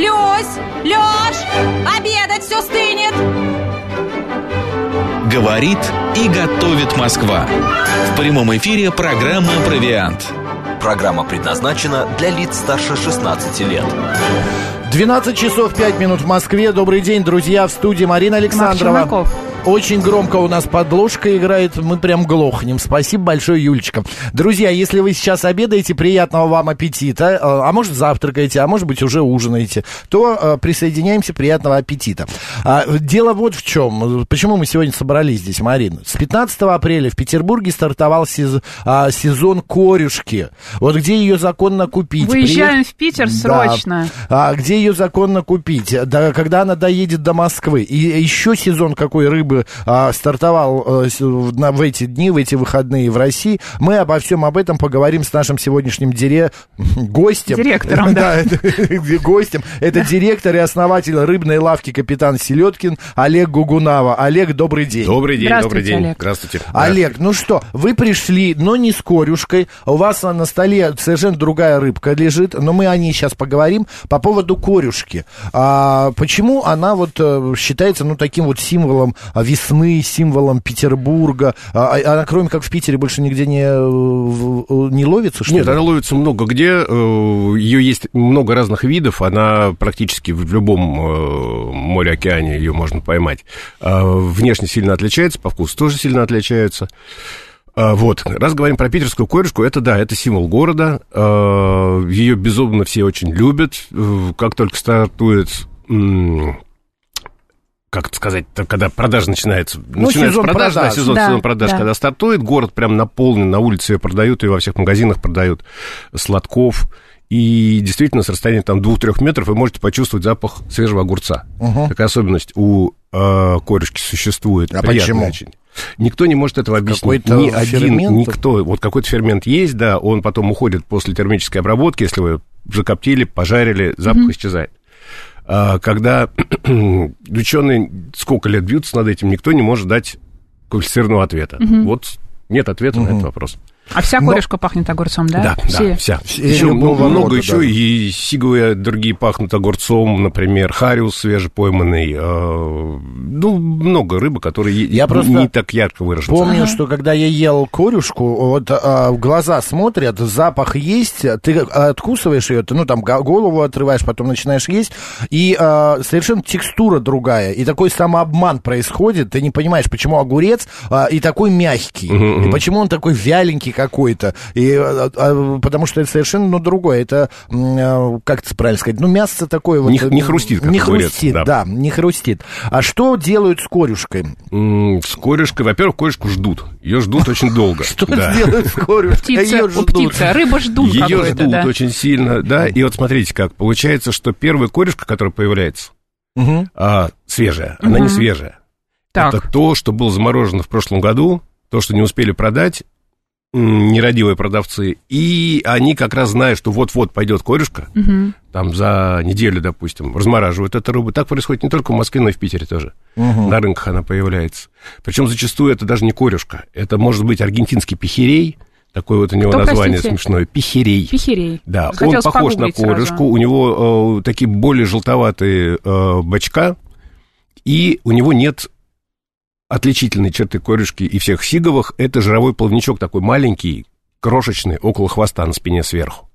Люсь! Лёш! Обедать все стынет! Говорит и готовит Москва. В прямом эфире программа «Провиант». Программа предназначена для лиц старше 16 лет. 12 часов 5 минут в Москве. Добрый день, друзья. В студии Марина Александрова. Очень громко у нас подложка играет, мы прям глохнем. Спасибо большое, Юлечка. Друзья, если вы сейчас обедаете, приятного вам аппетита, э, а может завтракаете, а может быть уже ужинаете, то э, присоединяемся, приятного аппетита. А, дело вот в чем. Почему мы сегодня собрались здесь, Марина? С 15 апреля в Петербурге стартовал а, сезон корюшки. Вот где ее законно купить? Выезжаем Приед... в Питер срочно. Да. А, где ее законно купить? Да, когда она доедет до Москвы? И еще сезон какой рыбы бы а, стартовал а, на, в эти дни, в эти выходные в России. Мы обо всем об этом поговорим с нашим сегодняшним дире... гостем. Директором, да. гостем. Это директор и основатель рыбной лавки «Капитан Селедкин» Олег Гугунава. Олег, добрый день. Добрый день, добрый день. Олег. Здравствуйте. Олег, ну что, вы пришли, но не с корюшкой. У вас на столе совершенно другая рыбка лежит, но мы о ней сейчас поговорим. По поводу корюшки. А, почему она вот э, считается, ну, таким вот символом а, весны, символом Петербурга. А, а она, кроме как в Питере, больше нигде не, э, не ловится, что Нет, ли? она ловится много где. Э, Ее есть много разных видов. Она практически в любом э, море-океане ее можно поймать. Внешне сильно отличается, по вкусу тоже сильно отличаются. Вот, раз говорим про питерскую корюшку, это да, это символ города. Ее безумно все очень любят. Как только стартует как сказать, когда продажа начинается. Ну, начинается сезон продаж, продаж. Да, сезон, да, сезон продаж, да. когда стартует, город прям наполнен, на улице ее продают, ее во всех магазинах продают, сладков. И действительно, с расстояния там 2-3 метров вы можете почувствовать запах свежего огурца. Угу. Такая особенность у э, корешки существует. А почему? Очень. Никто не может этого объяснить. Ни один, фермент? никто. Вот какой-то фермент есть, да, он потом уходит после термической обработки, если вы закоптили, пожарили, запах угу. исчезает. А, когда ученые сколько лет бьются над этим, никто не может дать квалифицированного ответа. Угу. Вот нет ответа угу. на этот вопрос. А вся корешка Но... пахнет огурцом, да? Да, Все. да вся. Еще много, много еще, да. и сиговые другие пахнут огурцом, например, хариус свежепойманный. Э, ну, много рыбы, которые я просто не так ярко выражены. Помню, что когда я ел корюшку, вот а, глаза смотрят, запах есть, ты откусываешь ее, ты, ну, там, голову отрываешь, потом начинаешь есть, и а, совершенно текстура другая, и такой самообман происходит, ты не понимаешь, почему огурец а, и такой мягкий, и почему он такой вяленький, какой-то. И, а, а, потому что это совершенно ну, другое. Это, а, как это правильно сказать, ну, мясо такое вот... Не, не хрустит, Не хрустит, да. да, не хрустит. А что делают с корюшкой? с корюшкой, во-первых, корюшку ждут. Ее ждут очень долго. Что делают с корюшкой? Ее ждут. Птица, рыба ждут Ее ждут очень сильно, да. И вот смотрите как. Получается, что первая корюшка, которая появляется, свежая, она не свежая. Это то, что было заморожено в прошлом году, то, что не успели продать, нерадивые продавцы, и они как раз зная, что вот-вот пойдет корешка, угу. там за неделю, допустим, размораживают эту рыбу. Так происходит не только в Москве, но и в Питере тоже. Угу. На рынках она появляется. Причем зачастую это даже не корешка, это может быть аргентинский пехерей, Такое вот у него Кто, название простите? смешное. Пихерей. Пихерей. Да, Хотелось он похож на корешку. Сразу. У него э, такие более желтоватые э, бочка, и у него нет отличительные черты корюшки и всех сиговых – это жировой плавничок такой маленький, крошечный, около хвоста на спине сверху.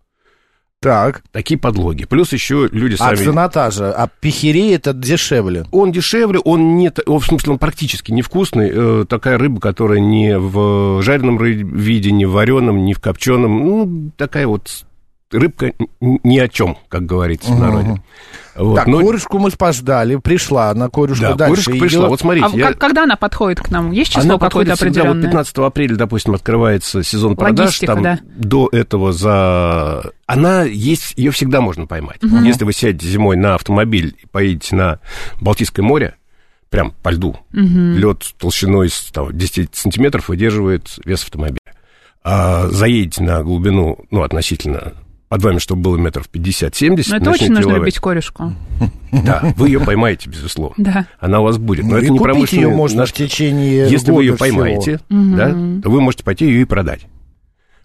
Так. Такие подлоги. Плюс еще люди сами... А цена та же. А пихерей это дешевле? Он дешевле, он не... В смысле, он практически невкусный. Э, такая рыба, которая не в жареном виде, не в вареном, не в копченом. Ну, такая вот рыбка ни о чем, как говорится в народе. Вот, так, но... корюшку мы спождали, пришла на корюшку да, дальше. корюшка пришла, вот смотрите. А я... когда она подходит к нам? Есть число какое-то определенное? Всегда, вот 15 апреля, допустим, открывается сезон продаж, Логистика, там да. до этого за... Она есть, ее всегда можно поймать. Угу. Если вы сядете зимой на автомобиль и поедете на Балтийское море, прям по льду, угу. лед толщиной там, 10 сантиметров выдерживает вес автомобиля. А заедете на глубину, ну, относительно под вами, чтобы было метров 50-70. Но это очень нужно ловить. любить корешку. Да, вы ее поймаете, безусловно. Да. Она у вас будет. Но ну, это не промышленная... ее можно в течение Если вы ее поймаете, да, то вы можете пойти ее и продать.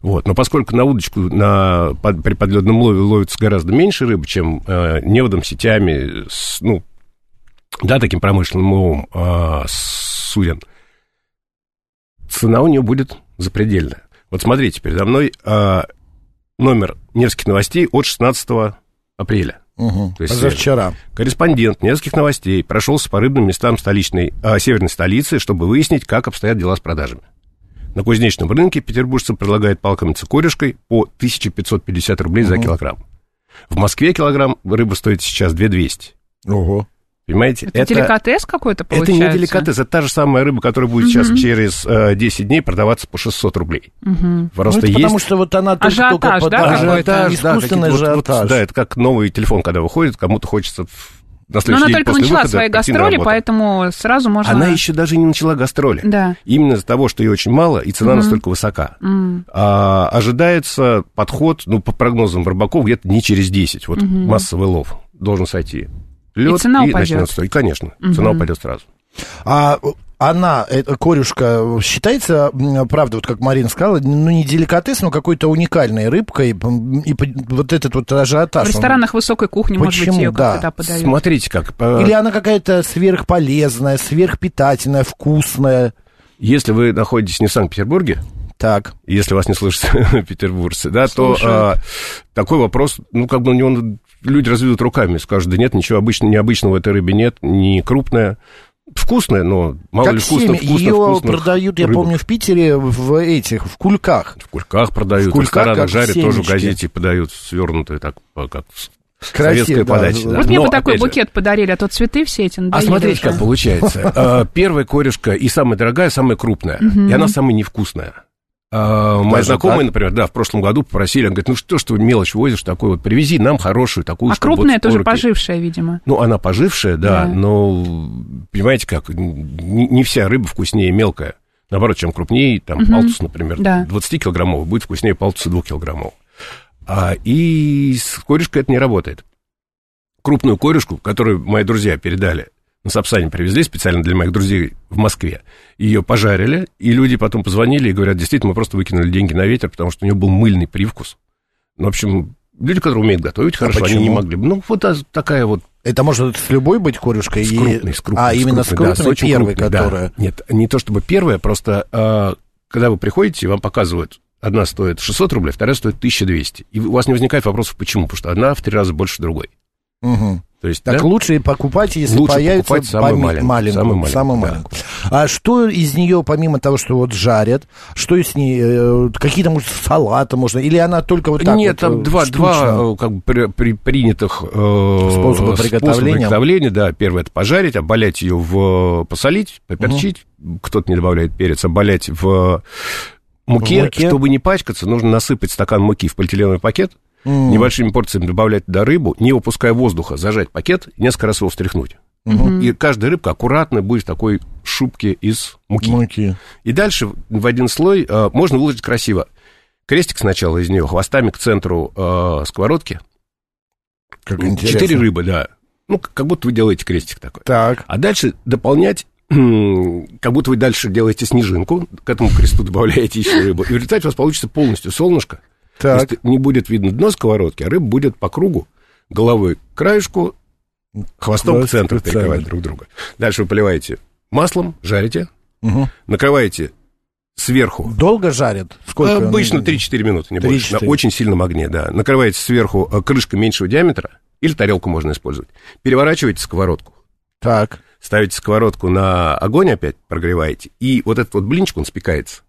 Вот. Но поскольку на удочку на, под, при подледном лове ловится гораздо меньше рыбы, чем э, неводом, сетями, с, ну, да, таким промышленным ловом э, суден, цена у нее будет запредельная. Вот смотрите, передо мной э, номер Невских новостей от 16 апреля. Угу. То есть Позавчера. Корреспондент Невских новостей прошелся по рыбным местам столичной, э, северной столицы, чтобы выяснить, как обстоят дела с продажами. На кузнечном рынке петербуржцам предлагают палкомиться корешкой по 1550 рублей угу. за килограмм. В Москве килограмм рыбы стоит сейчас 2200. Ого. Понимаете? Это, это деликатес какой-то получается? Это не деликатес, это та же самая рыба, которая будет угу. сейчас через э, 10 дней продаваться по 600 рублей. Угу. Просто ну, есть... потому что вот она ажиотаж, только... Да, ажиотаж, искусственный да, ажиотаж. Вот, вот, да, это как новый телефон, когда выходит, кому-то хочется на Но она только начала выхода, свои гастроли, поэтому сразу можно... Она еще даже не начала гастроли. Да. Именно из-за того, что ее очень мало, и цена mm настолько высока. mm А, ожидается подход, ну, по прогнозам рыбаков, где-то не через 10. Вот mm массовый лов должен сойти. Лед и, цена и упадет. начнет стоить. Конечно, mm цена упадет сразу. А она, эта корюшка, считается, правда, вот как Марина сказала, ну, не деликатес, но какой-то уникальной рыбкой, и, и вот этот вот ажиотаж. В ресторанах он... высокой кухни, Почему? может быть, ее да. когда подают. Смотрите как. Или она какая-то сверхполезная, сверхпитательная, вкусная. Если вы находитесь не в Санкт-Петербурге, так. Если вас не слышат петербуржцы, да, то а, такой вопрос, ну, как бы он, люди разведут руками, скажут, да нет, ничего обычного, необычного в этой рыбе нет, не крупная, Вкусная, но мало как ли вкусно, вкусно, Ее продают, я помню, в Питере в этих, в кульках. В кульках продают, в, кульках, в ресторанах жарят, семечки. тоже в газете подают свернутые, так, как Красиво, советская да. подача. Да. Вот мне бы такой букет же... подарили, а то цветы все эти А смотрите, как получается. А, первая корешка и самая дорогая, самая крупная. И она самая невкусная. А, мои знакомые, так? например, да, в прошлом году попросили, он говорит, ну что, что мелочь возишь такой вот, привези нам хорошую такую, А крупная вот тоже пожившая, видимо. Ну, она пожившая, да, да. но, понимаете как, не, не вся рыба вкуснее мелкая. Наоборот, чем крупнее, там, угу. палтус, например, да. 20-килограммовый будет вкуснее палтуса 2-килограммового. А, и с корешкой это не работает. Крупную корешку, которую мои друзья передали, на Сапсане привезли специально для моих друзей в Москве. Ее пожарили, и люди потом позвонили и говорят, действительно, мы просто выкинули деньги на ветер, потому что у нее был мыльный привкус. Ну, в общем, люди, которые умеют готовить хорошо, а они не могли. Ну, вот такая вот это может с любой быть корюшкой? С крупной, с крупной. А, именно с крупной, да, с очень первой, крупной, которая... Да. Нет, не то чтобы первая, просто э, когда вы приходите, вам показывают, одна стоит 600 рублей, вторая стоит 1200. И у вас не возникает вопросов, почему, потому что одна в три раза больше другой. Угу. То есть, так да? лучше покупать, если лучше появится самую пом... маленькую. маленькую, самую маленькую, самую маленькую. Да. А что из нее, помимо того, что вот жарят, что с ней, э, какие-то, может, салаты можно, или она только вот так Нет, вот, там два, два как бы при, при, принятых э, способа приготовления. приготовления. Да, первое это пожарить, оболять ее в посолить, поперчить, угу. кто-то не добавляет перец, оболять в муке, в муке, чтобы не пачкаться, нужно насыпать стакан муки в полиэтиленовый пакет, mm. небольшими порциями добавлять туда рыбу, не выпуская воздуха, зажать пакет и несколько раз его встряхнуть. Mm-hmm. И каждая рыбка аккуратно будет в такой шубке из муки. муки. И дальше в один слой э, можно выложить красиво. Крестик сначала из нее, хвостами к центру э, сковородки. Как интересно. Четыре рыбы, да. Ну, как будто вы делаете крестик такой. Так. А дальше дополнять как будто вы дальше делаете снежинку, к этому кресту добавляете еще рыбу, и в результате у вас получится полностью солнышко, так. не будет видно дно сковородки, а рыба будет по кругу, головой к краешку, хвостом Хвост к центру перекрывать друг друга. Дальше вы поливаете маслом, жарите, угу. накрываете сверху. Долго жарят? Сколько? Обычно 3-4 минуты, не 3-4. больше. На очень сильном огне, да. Накрываете сверху э, крышкой меньшего диаметра, или тарелку можно использовать. Переворачиваете сковородку. Так. Ставите сковородку на огонь опять, прогреваете, и вот этот вот блинчик, он спекается.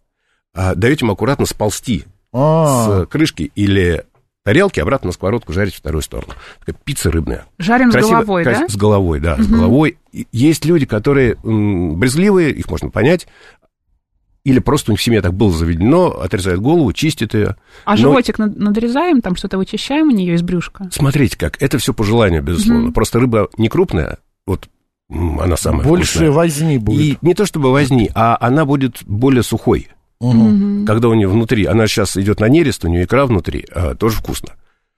А даете ему аккуратно сползти а. с крышки или тарелки обратно на сковородку жарить в вторую сторону. Такая пицца рыбная. Жарим Красиво, с головой, крас... да? С головой, да, угу. с головой. Есть люди, которые м, брезгливые, их можно понять, или просто у них в семье так было заведено, отрезают голову, чистят ее. А Но... животик надрезаем, там что-то вычищаем у нее из брюшка? Смотрите как, это все по желанию, безусловно. Угу. Просто рыба не крупная, вот она самая Больше вкусная. возни будет. И не то чтобы возни, а она будет более сухой. Угу. Когда у нее внутри, она сейчас идет на нерест, у нее икра внутри, а, тоже вкусно.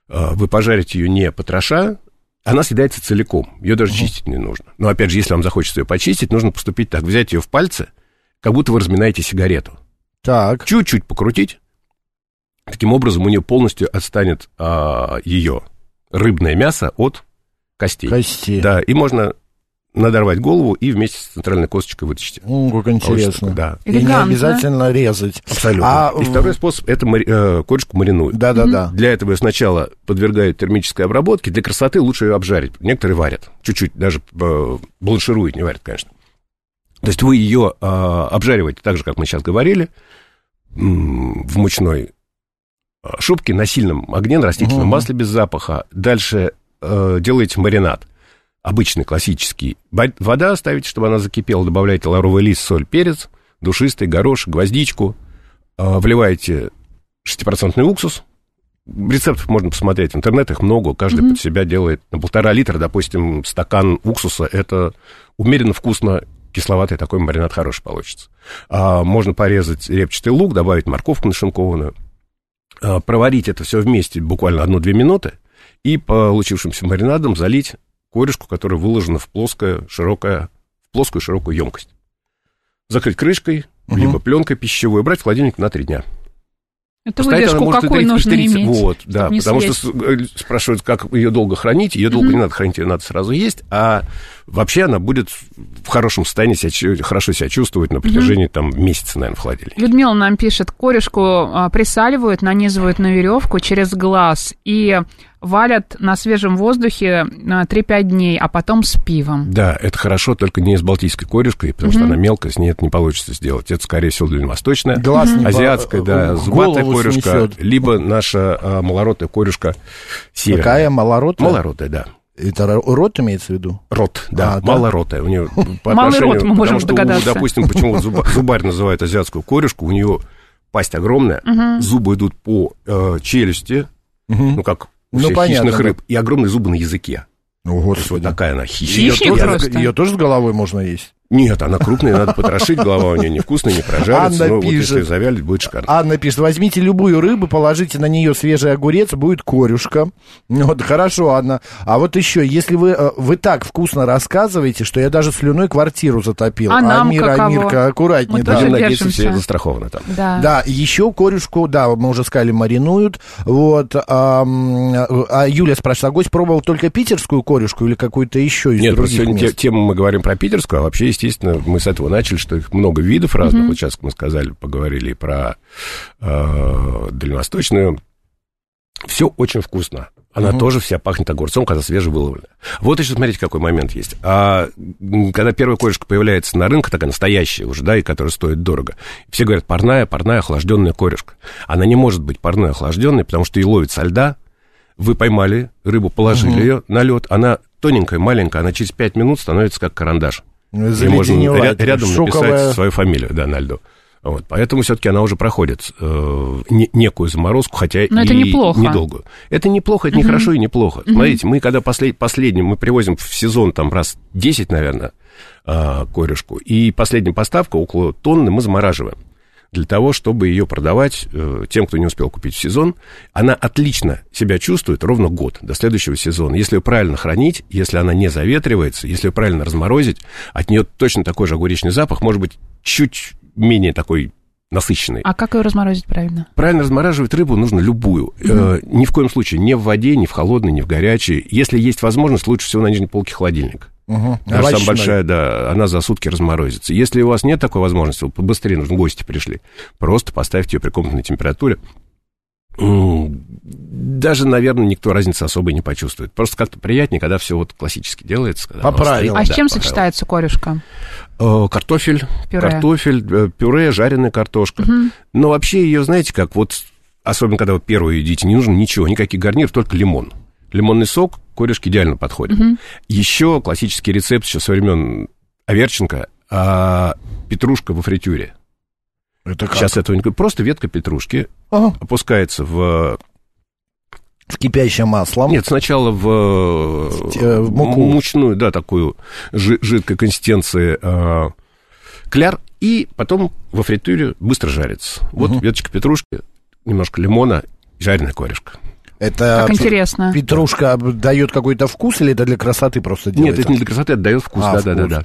А, вы пожарите ее не потроша, она съедается целиком, ее даже угу. чистить не нужно. Но опять же, если вам захочется ее почистить, нужно поступить так, взять ее в пальцы, как будто вы разминаете сигарету. Так. Чуть-чуть покрутить, Таким образом, у нее полностью отстанет а, ее рыбное мясо от костей. Кости. Да, и можно надорвать голову и вместе с центральной косточкой вытащить. Ну, как интересно. Такой, да. И не обязательно резать. Абсолютно. А... И второй способ – это мари... э, корочку маринуют. Да-да-да. Для этого ее сначала подвергают термической обработке. Для красоты лучше ее обжарить. Некоторые варят. Чуть-чуть, даже э, бланшируют, не варят, конечно. То есть вы ее э, обжариваете так же, как мы сейчас говорили, в мучной э, шубке на сильном огне, на растительном угу. масле без запаха. Дальше э, делаете маринад обычный, классический. Вода ставите, чтобы она закипела, добавляете лавровый лист, соль, перец, душистый, горошек, гвоздичку, э, вливаете 6% уксус. Рецептов можно посмотреть в интернет, их много, каждый mm-hmm. под себя делает на полтора литра, допустим, стакан уксуса, это умеренно вкусно, кисловатый такой маринад хороший получится. А, можно порезать репчатый лук, добавить морковку нашинкованную, а, проварить это все вместе буквально одну-две минуты и получившимся маринадом залить корешку, которая выложена в плоское, широкое, в плоскую широкую емкость. Закрыть крышкой, угу. либо пленкой пищевой, брать в холодильник на три дня. Это выдержку какой нужно иметь? Вот, да, потому съесть. что э, спрашивают, как ее долго хранить. Ее долго mm-hmm. не надо хранить, ее надо сразу есть. А вообще она будет в хорошем состоянии себя, хорошо себя чувствовать на протяжении mm-hmm. там месяца, наверное, в холодильнике. Людмила нам пишет, корешку а, присаливают, нанизывают на веревку через глаз и валят на свежем воздухе 3-5 дней, а потом с пивом. Да, это хорошо, только не с балтийской корешкой, потому mm-hmm. что она мелкая, с ней это не получится сделать. Это, скорее всего, дальневосточная, Глаз mm-hmm. азиатская, да, зубатая корешка, снесет. либо наша а, малоротая корешка северная. Какая малоротая? Малоротая, да. Это рот имеется в виду? Рот, да, а, малоротая. У нее по Малый рот, мы можем что, догадаться. допустим, почему зубарь называют азиатскую корешку, у нее пасть огромная, угу. зубы идут по э, челюсти, угу. ну, как у ну, всех понятно, хищных рыб, да. и огромные зубы на языке. О, Господи. Вот такая она хищная. Ее, ее, ее тоже с головой можно есть? Нет, она крупная, надо потрошить, голова у нее невкусная, не прожарится, Анна но пишет, вот если завялить, будет шикарно. Анна пишет, возьмите любую рыбу, положите на нее свежий огурец, будет корюшка. Вот, хорошо, Анна. А вот еще, если вы, э, вы так вкусно рассказываете, что я даже слюной квартиру затопил. А, нам Амира, каково? Амирка, аккуратнее. Мы да. Будем надеяться, все застраховано там. Да. да, еще корюшку, да, мы уже сказали, маринуют. Вот. А, а Юля спрашивает, а гость пробовал только питерскую корюшку или какую-то еще из Нет, других просто сегодня мест? тему мы говорим про питерскую, а вообще есть естественно, мы с этого начали, что их много видов разных. Mm-hmm. Вот сейчас мы сказали, поговорили про э, дальневосточную. Все очень вкусно. Она mm-hmm. тоже вся пахнет огурцом, когда свежевыловленная. Вот еще смотрите, какой момент есть. А когда первая корешка появляется на рынке, такая настоящая уже, да, и которая стоит дорого, все говорят, парная, парная, охлажденная корешка. Она не может быть парной, охлажденной, потому что ее ловит со льда, вы поймали рыбу, положили mm-hmm. ее на лед, она тоненькая, маленькая, она через 5 минут становится как карандаш. Ну, и можно ря- рядом Шоковая... написать свою фамилию, да, на льду. Вот, поэтому все-таки она уже проходит э, не, некую заморозку, хотя Но и это неплохо. недолгую. Это неплохо, это uh-huh. не хорошо и неплохо. Uh-huh. Смотрите, мы когда послед, последним, мы привозим в сезон там раз 10, наверное, э, корешку, и последняя поставка около тонны мы замораживаем для того, чтобы ее продавать э, тем, кто не успел купить в сезон. Она отлично себя чувствует ровно год до следующего сезона. Если ее правильно хранить, если она не заветривается, если ее правильно разморозить, от нее точно такой же огуречный запах, может быть, чуть менее такой насыщенный. А как ее разморозить правильно? Правильно размораживать рыбу нужно любую. Mm-hmm. Э, ни в коем случае не в воде, ни в холодной, ни в горячей. Если есть возможность, лучше всего на нижней полке холодильника. Угу. Даже самая большая, да, она за сутки разморозится. Если у вас нет такой возможности, побыстрее нужно, гости пришли, просто поставьте ее при комнатной температуре. Даже, наверное, никто разницы особой не почувствует. Просто как-то приятнее, когда все вот классически делается. Когда по правилам. А с чем сочетается корешка? Э, картофель, пюре. картофель, э, пюре, жареная картошка. Угу. Но вообще ее, знаете, как вот, особенно когда вы первую едите, не нужно ничего, никаких гарниров, только лимон. Лимонный сок, корешки идеально подходят. Угу. Еще классический рецепт еще со времен Аверченко, а, петрушка во фритюре. Это как? Сейчас этого не Просто ветка петрушки ага. опускается в... В кипящее масло? Нет, сначала в, в муку. мучную, да, такую жидкой консистенции э, кляр, и потом во фритюре быстро жарится. Вот угу. веточка петрушки, немножко лимона, жареная корешка. Это как интересно. Петрушка дает какой-то вкус или это для красоты просто делается? Нет, это не для красоты, это дает вкус, а, да, да, да, да.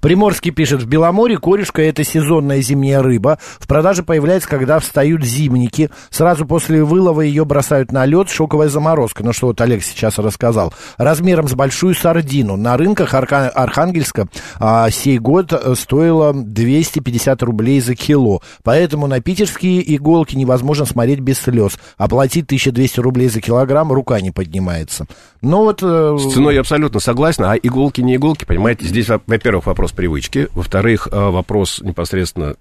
Приморский пишет, в Беломоре корешка это сезонная зимняя рыба. В продаже появляется, когда встают зимники. Сразу после вылова ее бросают на лед, шоковая заморозка. Ну что вот Олег сейчас рассказал. Размером с большую сардину. На рынках Арка... Архангельска а, сей год э, стоило 250 рублей за кило. Поэтому на питерские иголки невозможно смотреть без слез. Оплатить 1200 рублей за за килограмм рука не поднимается. Но вот... Э... С ценой я абсолютно согласен, а иголки не иголки, понимаете, здесь, во-первых, вопрос привычки, во-вторых, э, вопрос непосредственно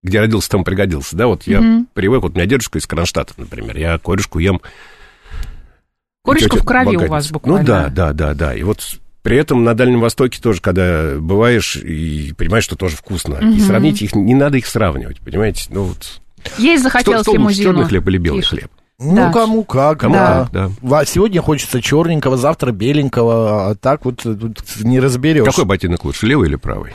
где родился, там пригодился, да, вот я mm-hmm. привык, вот у меня дедушка из Кронштадта, например, я корешку ем... Корешку в крови богатец. у вас буквально. Ну да, да, да, да, и вот при этом на Дальнем Востоке тоже, когда бываешь и понимаешь, что тоже вкусно, mm-hmm. и сравнить их, не надо их сравнивать, понимаете, ну вот... Есть захотелось что, что лимузину. черный хлеб или белый Пишет. хлеб? Ну, да. кому как. Кому да. как, да. Сегодня хочется черненького, завтра беленького, а так вот тут не разберешь. Какой ботинок лучше, левый или правый?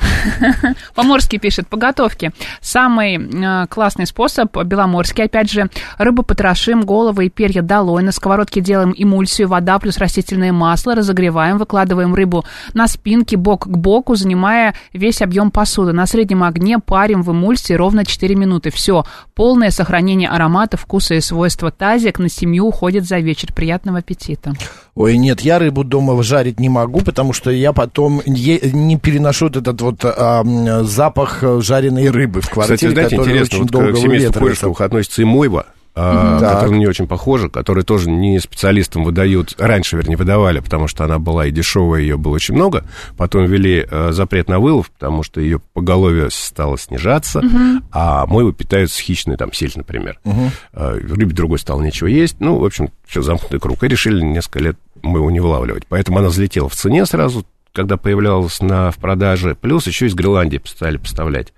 Поморский пишет, по готовке. Самый э, классный способ, беломорский, опять же, рыбу потрошим, головы и перья долой, на сковородке делаем эмульсию, вода плюс растительное масло, разогреваем, выкладываем рыбу на спинке, бок к боку, занимая весь объем посуды. На среднем огне парим в эмульсии ровно 4 минуты. Все, полное сохранение аромата, вкуса и свойства тазик на семью уходит за вечер. Приятного аппетита. Ой, нет, я рыбу дома жарить не могу, потому что я потом е- не переношу этот вот а, запах жареной рыбы в квартире, Кстати, знаете, интересно, вот к семейству Куришевых относится и мойва, а, которые не очень похожи, которые тоже не специалистам выдают, раньше, вернее, выдавали, потому что она была и дешевая, ее было очень много, потом ввели э, запрет на вылов, потому что ее поголовье стало снижаться, угу. а мойвы питаются хищной, там, сель, например. Угу. Рыбе другой стало нечего есть, ну, в общем, все замкнутый круг, и решили несколько лет мойву не вылавливать, поэтому она взлетела в цене сразу, когда появлялась на, в продаже, плюс еще из Гренландии стали поставлять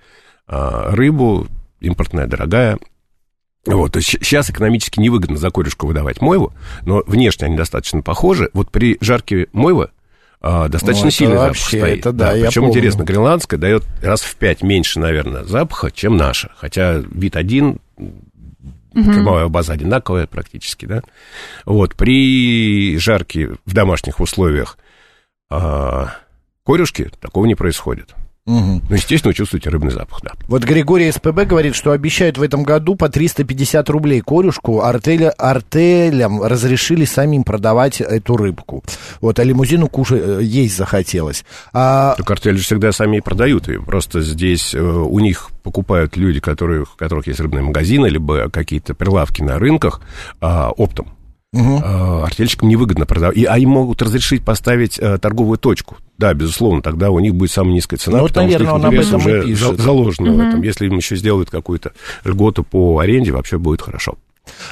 а, рыбу, импортная, дорогая, вот, то есть сейчас экономически невыгодно за корешку выдавать мойву, но внешне они достаточно похожи. Вот при жарке мойвы а, достаточно ну, сильный запах стоит. Это, да, да, причем интересно, гренландская дает раз в пять меньше, наверное, запаха, чем наша. Хотя вид один, кормовая база одинаковая практически, да. Вот, при жарке в домашних условиях а, корюшки такого не происходит. Угу. Ну, естественно, вы чувствуете рыбный запах, да. Вот Григорий СПБ говорит, что обещают в этом году по 350 рублей корюшку. Артеля, артелям разрешили самим продавать эту рыбку. Вот, а лимузину кушать э, есть захотелось. А... Так артели же всегда сами и продают ее. Просто здесь э, у них покупают люди, которые, у которых есть рыбные магазины, либо какие-то прилавки на рынках э, оптом. Угу. Артельщикам невыгодно продавать. И, а им могут разрешить поставить а, торговую точку. Да, безусловно, тогда у них будет самая низкая цена, ну, потому наверное, что их интерес уже пишет. заложено угу. в этом. Если им еще сделают какую-то льготу по аренде, вообще будет хорошо.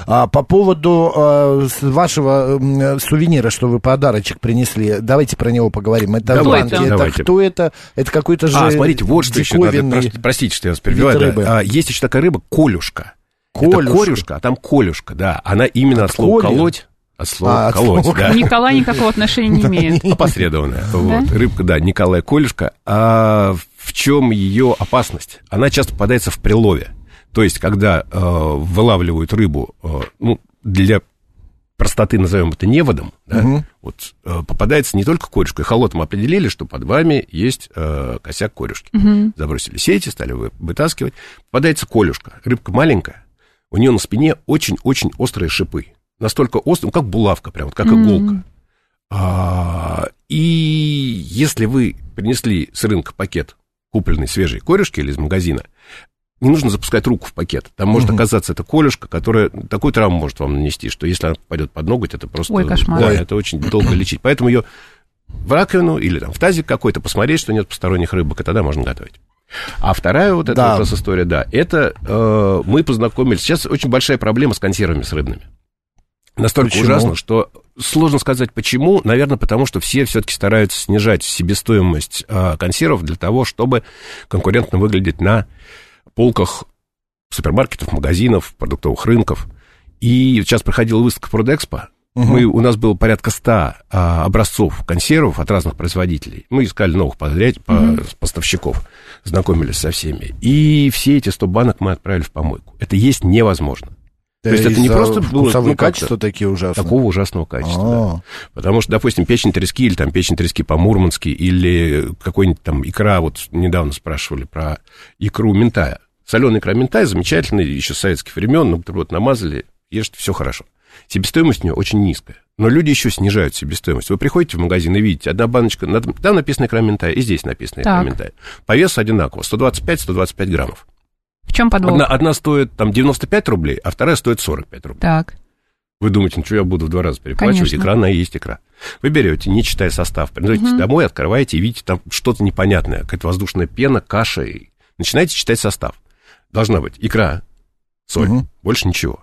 А, по поводу а, вашего а, сувенира, что вы подарочек принесли, давайте про него поговорим. Это давайте, банки, давайте. это кто это? Это какой-то же А, смотрите, вот что еще надо, простите, что я вас перебиваю. Да. А, есть еще такая рыба, колюшка. Колюшка. Это корюшка, а там колюшка, да. Она именно от, от слова колоть. От слова а, колоть, от да. Николай никакого отношения не имеет. Опосредованная. Вот. Рыбка, да, Николай Колюшка. А в чем ее опасность? Она часто попадается в прилове. То есть, когда э, вылавливают рыбу, э, ну, для простоты назовем это неводом, да, угу. вот э, попадается не только корюшка. И холотом определили, что под вами есть э, косяк корюшки. Угу. Забросили сети, стали вытаскивать. Попадается колюшка. Рыбка маленькая, у нее на спине очень-очень острые шипы. Настолько острые, ну, как булавка, прям вот как mm-hmm. иголка. А, и если вы принесли с рынка пакет купленной свежей корешки или из магазина, не нужно запускать руку в пакет. Там может угу. оказаться эта колюшка, которая такую травму может вам нанести, что если она попадет под ноготь, это просто... Ой, кошмар. Да, это очень долго лечить. Поэтому ее в раковину или там в тазик какой-то посмотреть, что нет посторонних рыбок, и тогда можно готовить. А вторая вот эта да. вот история, да, это э, мы познакомились. Сейчас очень большая проблема с консервами, с рыбными. Настолько почему? ужасно, что сложно сказать почему. Наверное, потому что все все-таки стараются снижать себестоимость э, консервов для того, чтобы конкурентно выглядеть на полках супермаркетов, магазинов, продуктовых рынков. И сейчас проходила выставка Продэкспо, Угу. Мы, у нас было порядка ста а, образцов консервов от разных производителей. Мы искали новых подряд, угу. поставщиков, знакомились со всеми. И все эти 100 банок мы отправили в помойку. Это есть невозможно. То есть это не просто было... Ну, качества такие ужасные? Такого ужасного качества, да. А. Потому что, допустим, печень трески или там печень трески по-мурмански или какой-нибудь там икра, вот недавно спрашивали про икру ментая. Соленая икра ментая замечательная, еще с советских времен, ну, вот намазали, ешьте, все хорошо. Себестоимость у нее очень низкая. Но люди еще снижают себестоимость. Вы приходите в магазин и видите, одна баночка, там написано икра ментая, и здесь написано икра ментая. По весу одинаково, 125-125 граммов. В чем подвох? Одна, одна стоит там 95 рублей, а вторая стоит 45 рублей. Так. Вы думаете, ну что я буду в два раза переплачивать? Конечно. Икра, она и есть икра. Вы берете, не читая состав, приносите угу. домой, открываете и видите там что-то непонятное, какая-то воздушная пена, каша. И начинаете читать состав. Должна быть икра, соль, угу. больше ничего.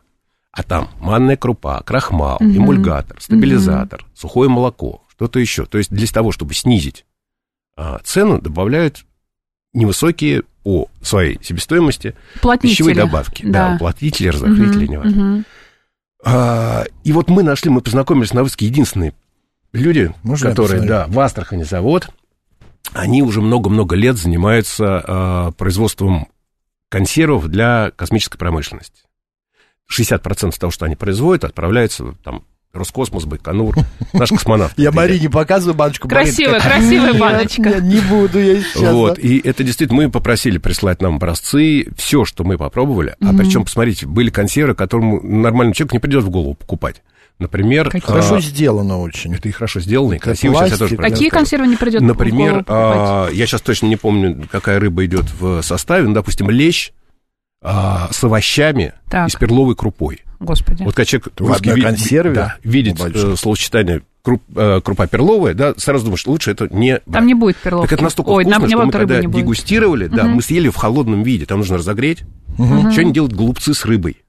А там манная крупа, крахмал, угу. эмульгатор, стабилизатор, угу. сухое молоко, что-то еще. То есть для того, чтобы снизить а, цену, добавляют невысокие по своей себестоимости пищевые добавки. Да, да уплотнители, разохлители, угу, неважно. Угу. А, и вот мы нашли, мы познакомились на выставке единственные люди, Можно которые, да, в Астрахани завод, они уже много-много лет занимаются а, производством консервов для космической промышленности. 60% того, что они производят, отправляется там Роскосмос, Байконур, наш космонавт. Я Марине показываю баночку. Красивая, красивая баночка. Не буду я сейчас. Вот, и это действительно, мы попросили прислать нам образцы, все, что мы попробовали, а причем, посмотрите, были консервы, которому нормальному человеку не придет в голову покупать. Например... Хорошо а, сделано очень. Это и хорошо сделано, и красиво. Сейчас я тоже Какие консервы не придет Например, в голову а, я сейчас точно не помню, какая рыба идет в составе, но, допустим, лещ а, с овощами так. и с перловой крупой. Господи. Вот когда человек в одной вид, консерве да, видит э, словосочетание круп, э, крупа перловая, да, сразу думаешь, лучше это не брать. Там не будет перловки. Так это настолько Ой, вкусно, что мы когда дегустировали, да, угу. мы съели в холодном виде, там нужно разогреть. Угу. Что они делают голубцы с рыбой?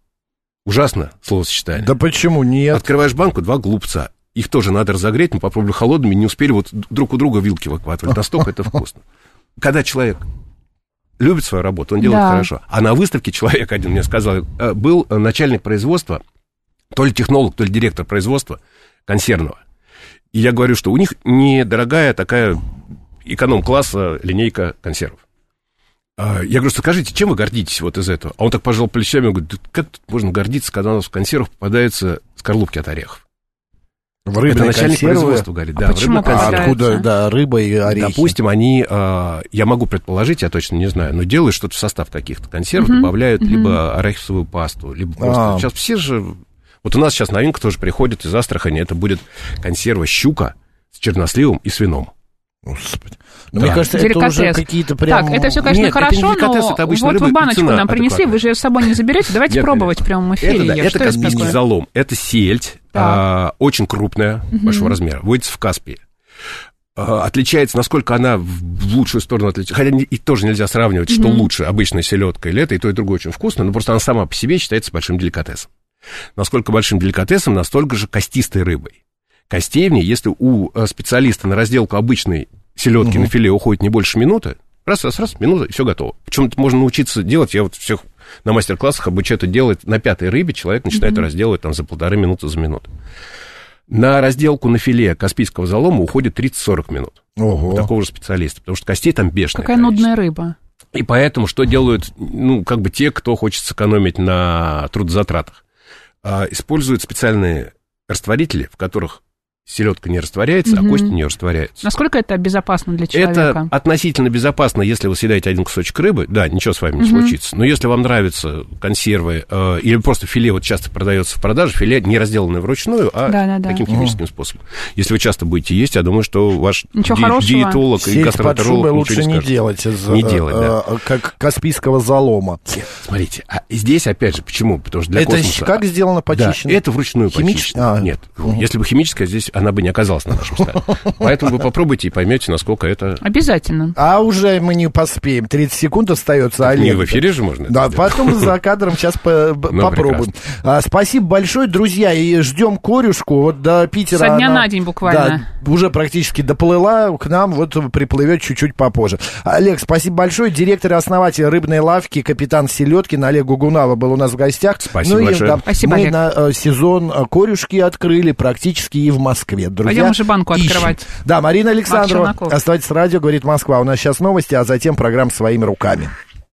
Ужасно словосочетание. Да почему нет? Открываешь банку, два голубца. Их тоже надо разогреть, мы попробовали холодными, не успели вот друг у друга вилки выхватывать. Настолько это вкусно. Когда человек любит свою работу, он делает да. хорошо. А на выставке человек один мне сказал, э, был начальник производства, то ли технолог, то ли директор производства консервного. И я говорю, что у них недорогая такая эконом-класса линейка консервов. А, я говорю, скажите, чем вы гордитесь вот из этого? А он так пожал плечами, говорит, как тут можно гордиться, когда у нас в консервах попадаются скорлупки от орехов? В рыбной Это начальник консервы? производства говорит, а да, почему а откуда, да, рыба и орехи? Допустим, они, а, я могу предположить, я точно не знаю, но делают что-то в состав каких-то консервов, угу, добавляют угу. либо арахисовую пасту, либо просто... А. Сейчас все же... Вот у нас сейчас новинка тоже приходит из Астрахани, это будет консерва щука с черносливом и свином. Господи. Ну, да. Мне кажется, это уже какие-то прям... Так, это все, конечно, Нет, хорошо, это но это вот вы баночку нам принесли, вы же ее с собой не заберете, давайте Нет, пробовать в прямом эфире. Это, да, это космический залом, это сельдь, а, очень крупная, угу. большого размера, водится в Каспии. А, отличается, насколько она в лучшую сторону отличается. Хотя и тоже нельзя сравнивать, угу. что лучше, обычная селедка или это, и то, и другое очень вкусно, но просто она сама по себе считается большим деликатесом. Насколько большим деликатесом, настолько же костистой рыбой. Ней, если у э, специалиста на разделку обычной селедки угу. на филе уходит не больше минуты, раз, раз, раз, минута, и все готово. Причем это можно научиться делать, я вот всех на мастер-классах обучаю это делать на пятой рыбе, человек начинает угу. разделывать там за полторы минуты, за минуту. На разделку на филе каспийского залома уходит 30-40 минут. Ого. У такого же специалиста, потому что костей там бешеное Какая количество. нудная рыба. И поэтому что делают, ну, как бы те, кто хочет сэкономить на трудозатратах? А, используют специальные растворители, в которых селедка не растворяется, угу. а кости не растворяются. Насколько это безопасно для человека? Это относительно безопасно, если вы съедаете один кусочек рыбы, да, ничего с вами не угу. случится. Но если вам нравятся консервы э, или просто филе, вот часто продается в продаже, филе не разделанное вручную, а да, да, да. таким химическим угу. способом. Если вы часто будете есть, я думаю, что ваш ди- диетолог Сеть и гастроэнтеролог лучше не, не делать из не делать, да. э, как каспийского залома. Смотрите, а здесь опять же, почему? Потому что для это космоса... как сделано почищено? Да, это вручную почищено. А. Нет, угу. если бы химическое, здесь она бы не оказалась на нашем столе. Поэтому вы попробуйте и поймете, насколько это... Обязательно. А уже мы не поспеем. 30 секунд остается, Олег. Не в эфире же можно Да, потом за кадром сейчас ну, попробуем. А, спасибо большое, друзья, и ждем корюшку. Вот до Питера Со дня на день буквально. Да, уже практически доплыла к нам, вот приплывет чуть-чуть попозже. Олег, спасибо большое. Директор и основатель рыбной лавки, капитан Селедкин Олег Гугунава был у нас в гостях. Спасибо ну, большое. И, да, спасибо, мы Олег. на э, сезон э, корюшки открыли практически и в Москве. Друзья, Пойдем уже банку ищем. открывать. Да, Марина Александрова, оставайтесь с радио, говорит Москва. У нас сейчас новости, а затем программа «Своими руками».